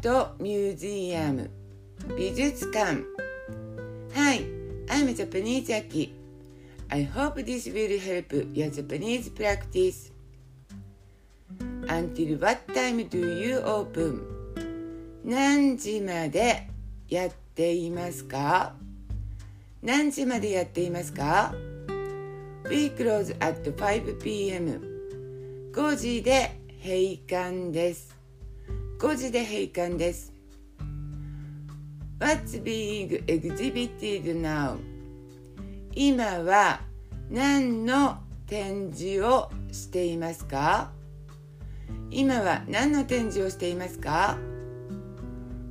ートミュージアム美術館 Hi, I'm Japanese Aki. I hope this will help your Japanese practice. Until what time do you open? 何時までやっていますか何時までやっていますか ?We close at 5pm. 5時で閉館です。5時で閉館です。What's being exhibited now? 今は何の展示をしていますか？今は何の展示をしていますか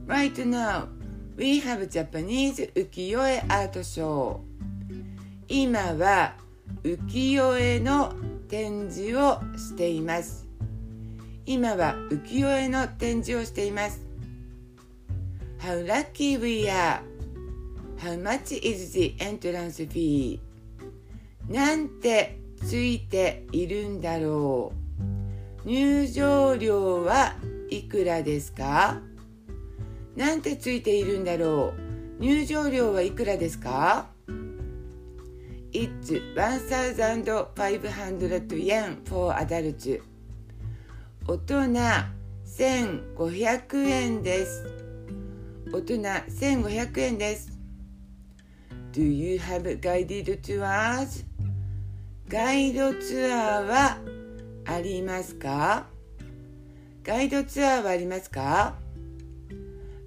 ？Right now, we have Japanese 浮世絵アートショー。今は浮世絵の展示をしています。今は浮世絵の展示をしています。How lucky we are! How much is the entrance fee? なんてついているんだろう。入場料はいくらですか？なんてついているんだろう。入場料はいくらですか？It's 1,500 yen for adults 大人1500円です。大人1500円です。Do you have guided tours? ガイドツアーはありますか？ガイドツアーはありますか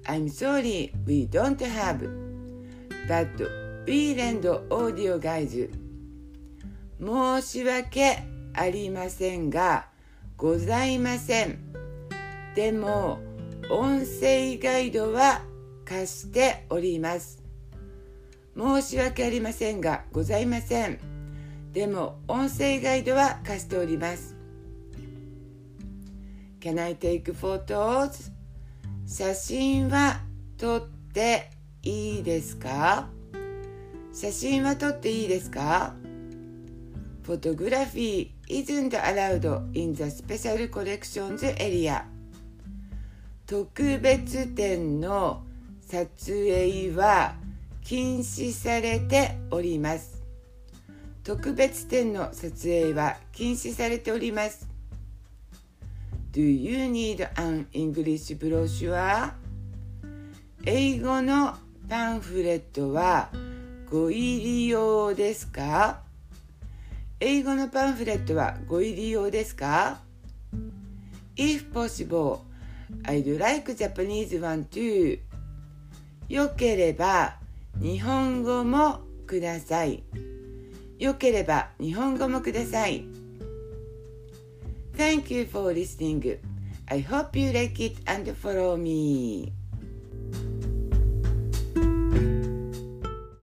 ？I'm sorry, we don't have. But B レンドオーディオガイズ申し訳ありませんが。ございません。でも音声ガイドは貸しております。申し訳ありませんがございません。でも音声ガイドは貸しております。Can I take photos? 写真は撮っていいですか？写真は撮っていいですか？Photography isn't allowed in the special collections area 特別展の撮影は禁止されております特別展の撮影は禁止されております Do you need an English brochure? 英語のパンフレットはご入り用ですか英語のパンフレットはご入り用ですか ?If possible, I'd like Japanese one too. よければ日本語もください。よければ日本語もください。Thank you for listening. I hope you like it and follow me.